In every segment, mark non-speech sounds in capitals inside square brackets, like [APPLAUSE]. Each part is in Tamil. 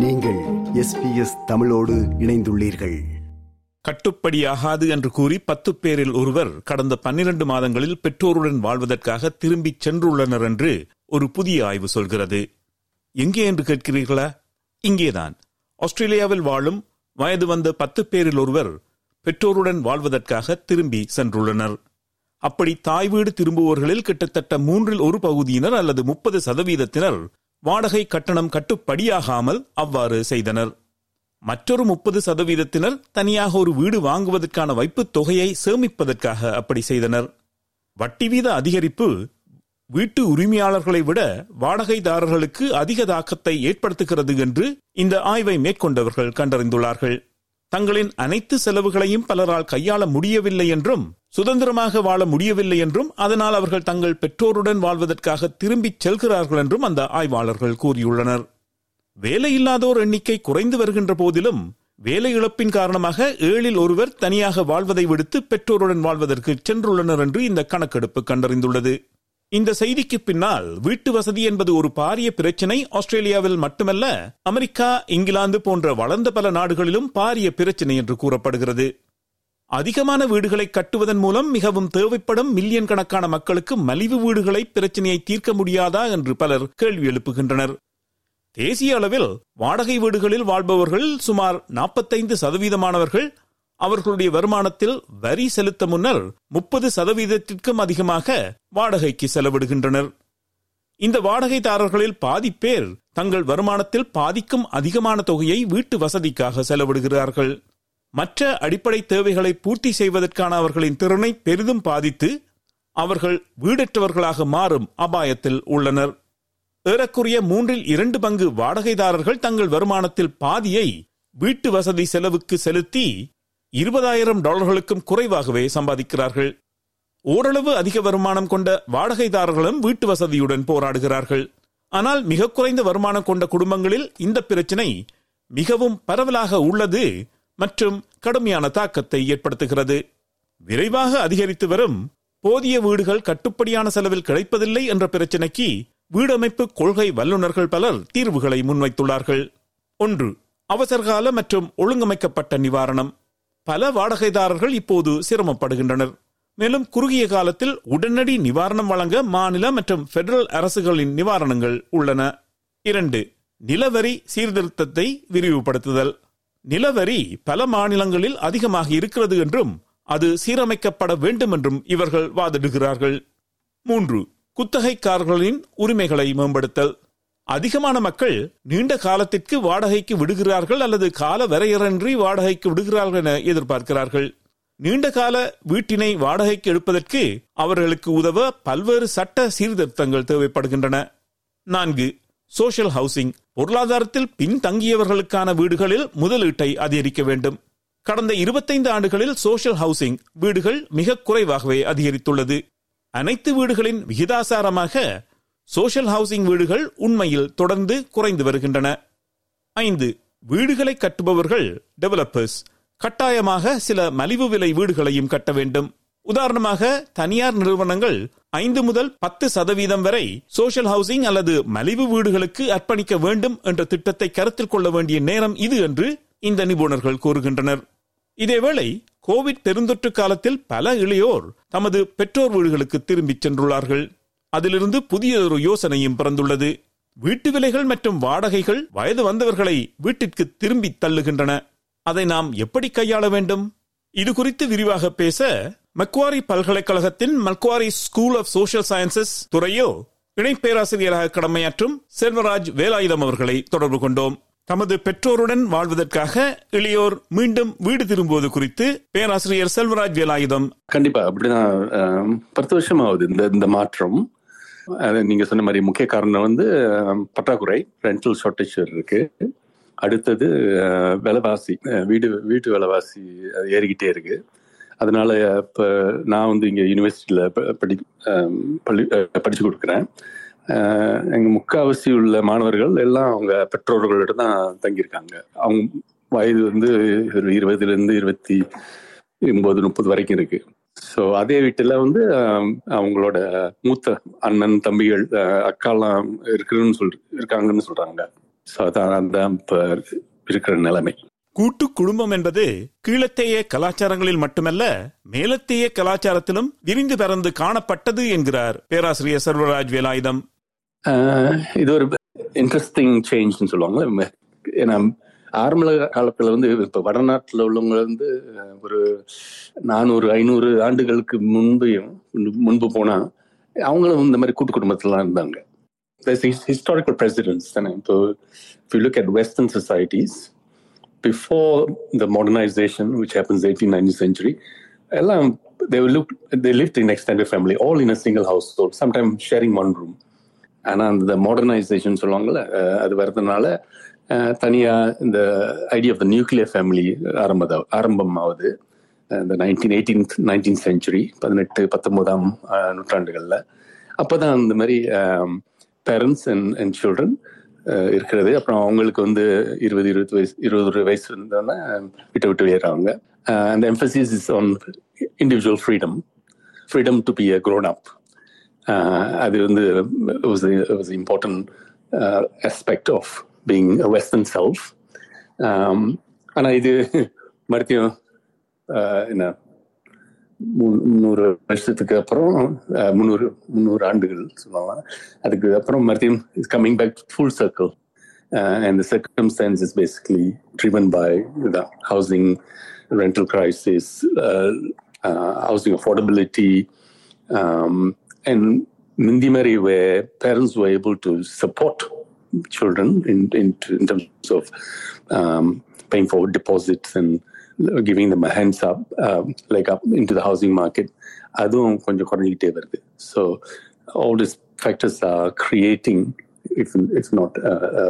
நீங்கள் எஸ்பிஎஸ் தமிழோடு இணைந்துள்ளீர்கள். கட்டுப்படியாகாது என்று கூறி பத்து பேரில் ஒருவர் கடந்த பன்னிரண்டு மாதங்களில் பெற்றோருடன் வாழ்வதற்காக திரும்பிச் சென்றுள்ளனர் என்று ஒரு புதிய ஆய்வு சொல்கிறது. எங்கே என்று கேட்கிறீர்களா? இங்கேதான். ஆஸ்திரேலியாவில் வாழும் வயது வந்த பத்து பேரில் ஒருவர் பெற்றோருடன் வாழ்வதற்காக திரும்பி சென்றுள்ளனர். அப்படி தாய் வீடு திரும்புவோர்களில் கிட்டத்தட்ட மூன்றில் ஒரு பகுதியினர் அல்லது முப்பது சதவீதத்தினர் வாடகை கட்டணம் கட்டுப்படியாகாமல் அவ்வாறு செய்தனர். மற்றொரு முப்பது சதவீதத்தினர் தனியாக ஒரு வீடு வாங்குவதற்கான வைப்புத் தொகையை சேமிப்பதற்காக அப்படி செய்தனர். வட்டி வீத அதிகரிப்பு வீட்டு உரிமையாளர்களை விட வாடகைதாரர்களுக்கு அதிக தாக்கத்தை ஏற்படுத்துகிறது என்று இந்த ஆய்வை மேற்கொண்டவர்கள் கண்டறிந்துள்ளார்கள். தங்களின் அனைத்து செலவுகளையும் பலரால் கையாள முடியவில்லை என்றும் சுதந்திரமாக வாழ முடியவில்லை என்றும் அதனால் அவர்கள் தங்கள் பெற்றோருடன் வாழ்வதற்காக திரும்பிச் செல்கிறார்கள் என்றும் அந்த ஆய்வாளர்கள் கூறியுள்ளனர். வேலையில்லாதோர் எண்ணிக்கை குறைந்து வருகின்ற போதிலும் வேலை இழப்பின் காரணமாக ஏழில் ஒருவர் தனியாக வாழ்வதை விடுத்து பெற்றோருடன் வாழ்வதற்கு சென்றுள்ளனர் என்று இந்த கணக்கெடுப்பு கண்டறிந்துள்ளது. இந்த செய்திக்கு பின்னால் வீட்டு வசதி என்பது ஒரு பாரிய பிரச்சினை. ஆஸ்திரேலியாவில் மட்டுமல்ல அமெரிக்கா இங்கிலாந்து போன்ற வளர்ந்த பல நாடுகளிலும் பாரிய பிரச்சினை என்று கூறப்படுகிறது. அதிகமான வீடுகளை கட்டுவதன் மூலம் மிகவும் தேவைப்படும் மில்லியன் கணக்கான மக்களுக்கு மலிவு வீடுகளை பிரச்சனையை தீர்க்க முடியாதா என்று பலர் கேள்வி எழுப்புகின்றனர். தேசிய அளவில் வாடகை வீடுகளில் வாழ்பவர்கள் சுமார் நாற்பத்தைந்து சதவீதமானவர்கள் அவர்களுடைய வருமானத்தில் வரி செலுத்த முன்னர் முப்பது சதவீதத்திற்கும் அதிகமாக வாடகைக்கு செலவிடுகின்றனர். இந்த வாடகைதாரர்களில் பாதி பேர் தங்கள் வருமானத்தில் பாதிக்கும் அதிகமான தொகையை வீட்டு வசதிக்காக செலவிடுகிறார்கள். மற்ற அடிப்படை தேவைகளை பூர்த்தி செய்வதற்கான அவர்களின் திறனை பெரிதும் பாதித்து அவர்கள் வீடற்றவர்களாக மாறும் அபாயத்தில் உள்ளனர். ஏறக்குறைய மூன்றில் இரண்டு பங்கு வாடகைதாரர்கள் தங்கள் வருமானத்தில் பாதியை வீட்டு வசதி செலவுக்கு செலுத்தி இருபதாயிரம் டாலர்களுக்கும் குறைவாகவே சம்பாதிக்கிறார்கள். ஓரளவு அதிக வருமானம் கொண்ட வாடகைதாரர்களும் வீட்டு வசதியுடன் போராடுகிறார்கள். ஆனால் மிக குறைந்த வருமானம் கொண்ட குடும்பங்களில் இந்த பிரச்சினை மிகவும் பரவலாக உள்ளது மற்றும் கடுமையான தாக்கத்தை ஏற்படுத்துகிறது. விரைவாக அதிகரித்து வரும் போதிய வீடுகள் கட்டுப்படியான செலவில் கிடைப்பதில்லை என்ற பிரச்சினைக்கு வீடமைப்பு கொள்கை வல்லுநர்கள் பலர் தீர்வுகளை முன்வைத்துள்ளார்கள். ஒன்று அவசரகால மற்றும் ஒழுங்கமைக்கப்பட்ட நிவாரணம். பல வாடகைதாரர்கள் இப்போது சிரமப்படுகின்றனர். மேலும் குறுகிய காலத்தில் உடனடி நிவாரணம் வழங்க மாநில மற்றும் பெடரல் அரசுகளின் நிவாரணங்கள் உள்ளன. இரண்டு நிலவரி சீர்திருத்தத்தை விரிவுபடுத்துதல். நிலவரி பல மாநிலங்களில் அதிகமாக இருக்கிறது என்றும் அது சீரமைக்கப்பட வேண்டும் என்றும் இவர்கள் வாதிடுகிறார்கள். மூன்று குத்தகைக்காரர்களின் உரிமைகளை மேம்படுத்தல். அதிகமான மக்கள் நீண்ட காலத்திற்கு வாடகைக்கு விடுகிறார்கள் அல்லது கால வரையறையின்றி வாடகைக்கு விடுகிறார்கள் என எதிர்பார்க்கிறார்கள். நீண்ட கால வீட்டினை வாடகைக்கு எடுப்பதற்கு அவர்களுக்கு உதவ பல்வேறு சட்ட சீர்திருத்தங்கள் தேவைப்படுகின்றன. நான்கு சோஷியல் ஹவுசிங் பொருளாதாரத்தில் பின்தங்கியவர்களுக்கான வீடுகளில் முதலீட்டை அதிகரிக்க வேண்டும். கடந்த இருபத்தைந்து ஆண்டுகளில் சோஷியல் ஹவுசிங் வீடுகள் மிக குறைவாகவே அதிகரித்துள்ளது. அனைத்து வீடுகளின் விகிதாசாரமாக சோஷியல் ஹவுசிங் வீடுகள் உண்மையில் தொடர்ந்து குறைந்து வருகின்றன. ஐந்து வீடுகளை கட்டுபவர்கள் டெவலப்பர்ஸ் கட்டாயமாக சில மலிவு விலை வீடுகளையும் கட்ட வேண்டும். உதாரணமாக தனியார் நிறுவனங்கள் ஐந்து முதல் பத்து சதவீதம் வரை சோஷியல் ஹவுசிங் அல்லது மலிவு வீடுகளுக்கு அர்ப்பணிக்க வேண்டும் என்ற திட்டத்தை கருத்தில் கொள்ள வேண்டிய நேரம் இது என்று இந்த நிபுணர்கள் கூறுகின்றனர். இதேவேளை கோவிட் பெருந்தொற்று காலத்தில் பல இளையோர் தமது பெற்றோர் வீடுகளுக்கு திரும்பிச் சென்றுள்ளார்கள். அதிலிருந்து புதிய ஒரு யோசனையும் பிறந்துள்ளது. வீட்டு விலைகள் மற்றும் வாடகைகள் வயது வந்தவர்களை வீட்டிற்கு திரும்பி தள்ளுகின்றன. அதை நாம் எப்படி கையாள வேண்டும்? இது குறித்து விரிவாக பேச மக்வாரி பல்கலைக்கழகத்தின் Macquarie school of social sciences துறையோ இணை பேராசிரியராக கடமையாற்றும் செல்வராஜ் வேலாயுதம் அவர்களை தொடர்பு கொண்டோம். தமது பெற்றோருடன் வாழ்வதற்காக இளையோர் மீண்டும் வீடு திரும்புவது குறித்து பேராசிரியர் செல்வராஜ் வேலாயுதம். கண்டிப்பா அப்படிதான் பத்து வருஷம் ஆகுது இந்த இந்த மாற்றம். நீங்க சொன்ன மாதிரி முக்கிய காரணம் வந்து பற்றாக்குறை ரெண்டல் ஷார்டேஜ் இருக்கு. அடுத்தது விலைவாசி வீடு வீட்டு விலைவாசி அது ஏறிக்கிட்டே இருக்கு. அதனால இப்போ நான் வந்து இங்கே யூனிவர்சிட்டியில் படி பள்ளி படித்து படிச்சு கொடுக்குறேன். எங்கள் எங்க முக்காவாசி உள்ள மாணவர்கள் எல்லாம் அவங்க பெற்றோர்களோட தான் தங்கியிருக்காங்க. அவங்க வயது வந்து ஒரு இருபதுல இருந்து இருபத்தி ஒம்பது முப்பது வரைக்கும் இருக்கு. ஸோ அதே வீட்டில் வந்து அவங்களோட மூத்த அண்ணன் தம்பிகள் அக்காலாம் இருக்குன்னு சொல் இருக்காங்கன்னு சொல்றாங்க. ஸோ அதான் அதான் இப்போ இருக்கிற நிலைமை. கூட்டு குடும்பம் என்பது கீழத்தேய கலாச்சாரங்களில் மட்டுமல்ல மேலத்தேய கலாச்சாரத்திலும் விரிந்து பறந்து காணப்பட்டது என்கிறார் பேராசிரியர் சர்வராஜ் வேலாயுதம். இது ஒரு இன்ட்ரெஸ்டிங் சேஞ்ச்னு சொல்லுவாங்க ஏன்னா ஆரம்ப காலத்தில் வந்து இப்போ வடநாட்டில் உள்ளவங்க வந்து ஒரு நானூறு ஐநூறு ஆண்டுகளுக்கு முன்பையும் முன்பு போனால் அவங்களும் இந்த மாதிரி கூட்டு குடும்பத்திலாம் இருந்தாங்க ஹிஸ்டாரிக்கல் பிரசிடென்ட்ஸ் தானே இப்போ look at western societies before the modernisation which happens eighteen nineteen century எல்லாம் they look look they lived in extended family all in a single household sometimes sharing one room ஆனால் அந்த மாடர்னைசேஷன் சொல்லுவாங்கள்ல அது வர்றதுனால தனியா இந்த idea of the nuclear family ஆரம்பத ஆகுது இந்த நைன்டீன் எயிட்டீன்த் நைன்டீன் செஞ்சுரி பதினெட்டு பத்தொன்பதாம் நூற்றாண்டுகளில். அப்போ தான் இந்த மாதிரி பேரண்ட்ஸ் அண்ட் அண்ட் சில்ட்ரன் இருக்கிறது. அப்புறம் அவங்களுக்கு வந்து இருபது இருபது வயசு இருபது வயசு இருந்தோன்னா விட்டு விட்டு வெளியேறாங்க அந்த emphasis is on individual freedom freedom to be a grown up அது வந்து important aspect of aspect of being western self ஆனால் இது [LAUGHS] மறுபடியும் என்ன முந்நூறு வருஷத்துக்கு அப்புறம் முந்நூறு முந்நூறு ஆண்டுகள் சொல்லலாம் அதுக்கு அப்புறம் மறுபடியும் is coming back full circle and the circumstance is basically driven by the housing rental crisis, uh, uh, housing affordability, um, and Mindimari, where parents were able to support children in, in, in terms of um, paying for deposits and giving them a hands up, um, like up into the housing market. அதுவும் கொஞ்சம் குறைஞ்சிக்கிட்டே வருது so all these factors are creating if it's not a, a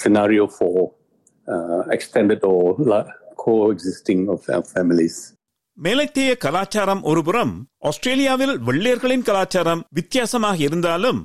scenario for uh, extended or coexisting of our families. மேலைத்தேய கலாச்சாரம் ஒருபுறம் ஆஸ்திரேலியாவில் வெள்ளையர்களின் கலாச்சாரம் வித்தியாசமாக இருந்தாலும்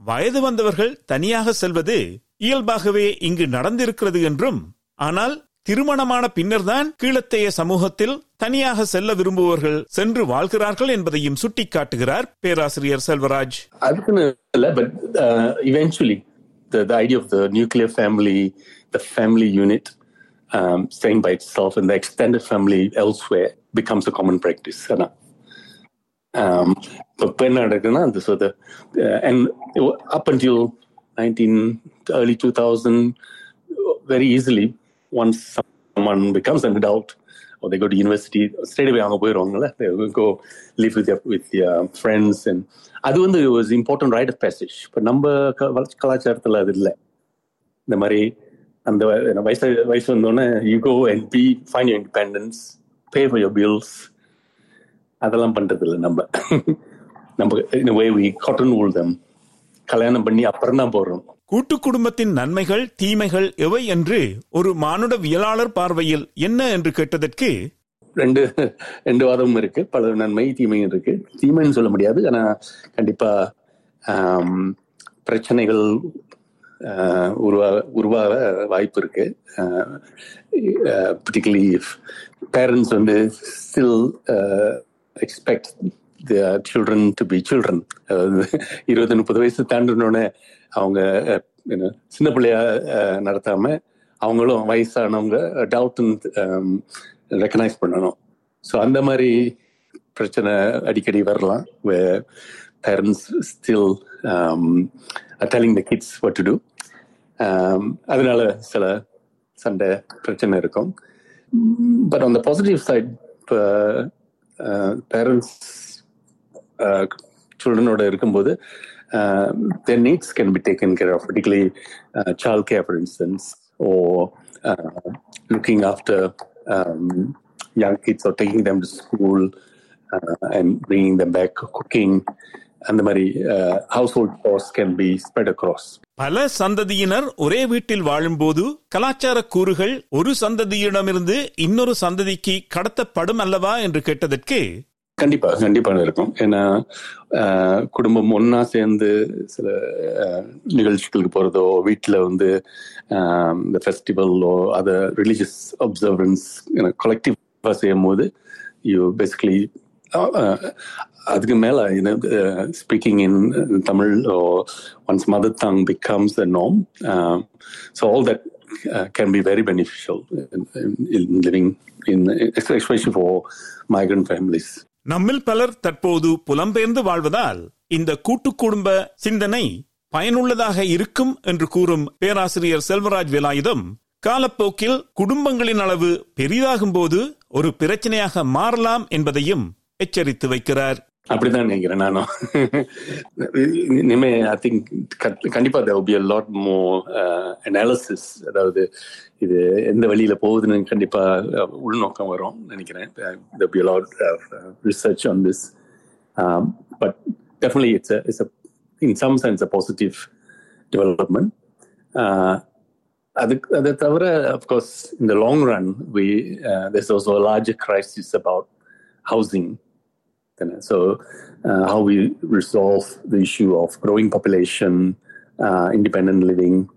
வயது வந்தவர்கள் தனியாக செல்வது இயல்பாகவே இங்கு நடந்திருக்கிறது என்றும் ஆனால் திருமணமான பின்னர்தான் கீழத்தைய சமூகத்தில் தனியாக செல்ல விரும்புபவர்கள் சென்று வாழ்கிறார்கள் என்பதையும் சுட்டிக்காட்டுகிறார் பேராசிரியர் செல்வராஜ் அதுக்குன்னு uh, the, the idea of the nuclear family, the family unit um, staying by itself and the extended family elsewhere becomes a common practice. Um, இப்போ என்ன நடக்குதுன்னா அந்த so the uh, and up until 19 early 2000 very easily once someone becomes an adult or they go to university straight away அங்க போயிடுவாங்கல்ல they will go live with their with their friends and அது வந்து was important rite of passage இப்போ நம்ம கலாச்சாரத்தில் அது இல்லை இந்த மாதிரி அந்த வயசு வயசு வந்தோடனே you go and be find your independence pay for your bills அதெல்லாம் பண்றது இல்லை நம்ம நம்ம காட்டன் ஊல் தம் கல்யாணம் பண்ணி அப்புறம் தான் போடுறோம் கூட்டு குடும்பத்தின் நன்மைகள் தீமைகள் எவை என்று ஒரு மானுடவியலாளர் பார்வையில் என்ன என்று கேட்டதற்கு ரெண்டு ரெண்டு வாதமும் இருக்கு. பல நன்மை தீமையும் இருக்கு. தீமைன்னு சொல்ல முடியாது. ஆனா கண்டிப்பா பிரச்சனைகள் உருவாக உருவாக வாய்ப்பு இருக்கு. பர்டிகுலர்லி பேரண்ட்ஸ் வந்து still expect children to be children இருபது முப்பது வயசு தாண்டினோடனே அவங்க சின்ன பிள்ளையா நடத்தாம அவங்களும் வயசானவங்க டவுட் ரெக்கனைஸ் பண்ணணும். ஸோ அந்த மாதிரி பிரச்சனை அடிக்கடி வரலாம். Parents still telling the kids what to do அதனால சில சண்டை பிரச்சனை இருக்கும். But on the positive side இப்போ பேரண்ட்ஸ் சில்ட்ரனோட இருக்கும்போது their needs can be taken care of, particularly uh, childcare, for instance, or uh, looking after um, young kids or taking them to school uh, and bringing them back, cooking, and the மாதிரி household costs can be spread across. பல சந்ததியினர் ஒரே வீட்டில் வாழும்போது கலாச்சார கூறுகள் ஒரு சந்ததியிடமிருந்து இன்னொரு சந்ததிக்கு கடத்தப்படும் அல்லவா என்று கேட்டதற்கு கண்டிப்பா கண்டிப்பா இருக்கும் ஏன்னா குடும்பம் ஒன்னா சேர்ந்து சில நிகழ்ச்சிகளுக்கு போறதோ வீட்டில் வந்து இந்த ஃபெஸ்டிவலோ அதை ரிலீஜியஸ் அப்சர்வன்ஸ் கலெக்டிவா செய்யும் போது யூ பேசிக்கலி அதுக்கு மேல speaking in Tamil once mother tongue becomes the நோம் so all that can be very beneficial in living in especially for migrant families நம்மில் பலர் தற்போது புலம்பெயர்ந்து வாழ்வதால் இந்த கூட்டு குடும்ப சிந்தனை பயனுள்ளதாக இருக்கும் என்று கூறும் பேராசிரியர் செல்வராஜ் வேலாயுதம் காலப்போக்கில் குடும்பங்களின் அளவு பெரிதாகும் போது ஒரு பிரச்சனையாக மாறலாம் என்பதையும் எச்சரித்து வைக்கிறார் அப்படிதான் நினைக்கிறேன் நானும் இனிமே ஐ திங்க் கண்டிப்பா there be lot more analysis அதாவது இது எந்த வழியில போகுதுன்னு கண்டிப்பா உள்நோக்கம் வரும் நினைக்கிறேன் there be lot research on this but definitely it's it's in some sense a positive development அதுக்கு அதை தவிர அஃப்கோர்ஸ் இந்த long run we this also larger crisis about housing So, uh, how we resolve the issue of growing population, uh, independent living,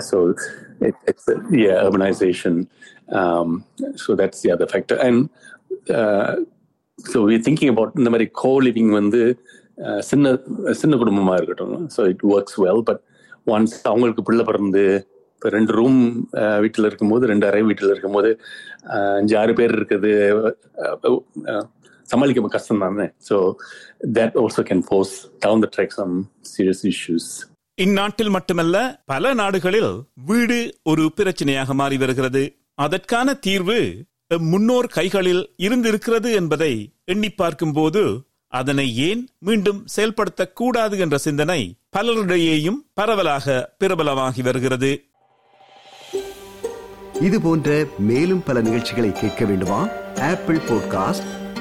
so it, it's yeah urbanization. Um, so that's the other factor, and uh, so we're thinking about in the மாதிரி co-living வந்து சின்ன சின்ன குடும்பமா இருக்கட்டும் so it works well but once அவங்களுக்கு பிள்ளை பிறந்து இப்போ ரெண்டு ரூம் வீட்டில் இருக்கும்போது ரெண்டு அறை வீட்டில் இருக்கும்போது அஞ்சு ஆறு பேர் இருக்குது சமாளிக்க கஷ்டம் தானே. So that also can force down the track some serious issues இந்நாட்டில் மட்டுமல்ல பல நாடுகளில் வீடு ஒரு பிரச்சனையாக மாறி வருகிறது. அதற்கான தீர்வு முன்னோர் கைகளில் இருந்திருக்கிறது என்பதை எண்ணி பார்க்கும் போது அதனை ஏன் மீண்டும் செயல்படுத்தக்கூடாது என்ற சிந்தனை பலரிடையேயும் பரவலாக பிரபலமாகி வருகிறது. இது போன்ற மேலும் பல நிகழ்ச்சிகளை கேட்க வேண்டுமா? Apple podcast